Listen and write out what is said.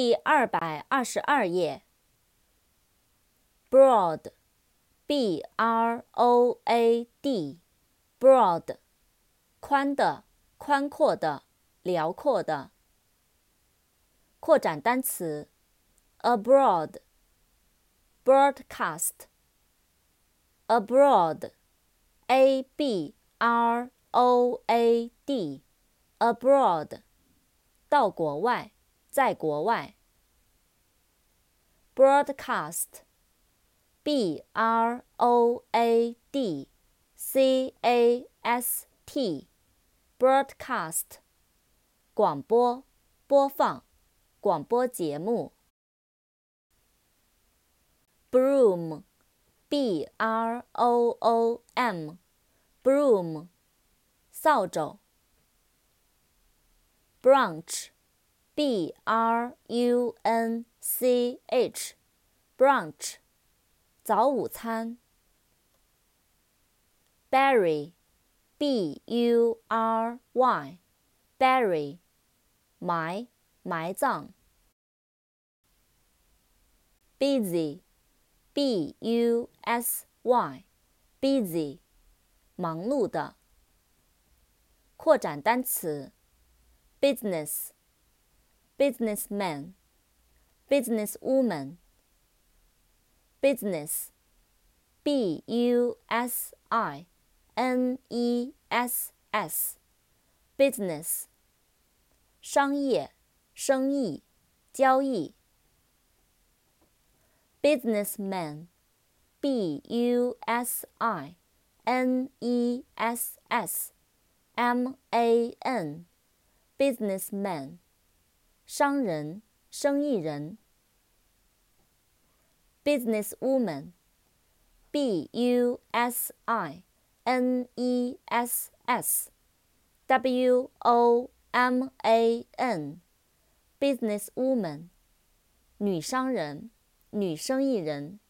第二百二十二页。Broad，b r o a d，broad，宽的、宽阔的、辽阔的。扩展单词，abroad，broadcast，a b r o a d，abroad，到国外。在国外，broadcast，b r o a d c a s t，broadcast，广播，播放，广播节目。broom，b r o o m，broom，扫帚。brunch。B r u n c h，brunch，早午餐。berry，b u r y，bury，埋，埋葬。busy，b u s y，busy，忙碌的。扩展单词，business。businessman, businesswoman, business, b u s i n e s s, business, 商业、生意、交易。businessman, b u s i n e s s m a n, businessman. 商人，生意人。businesswoman，b u s i n e s s w o m a n，businesswoman，女商人，女生意人。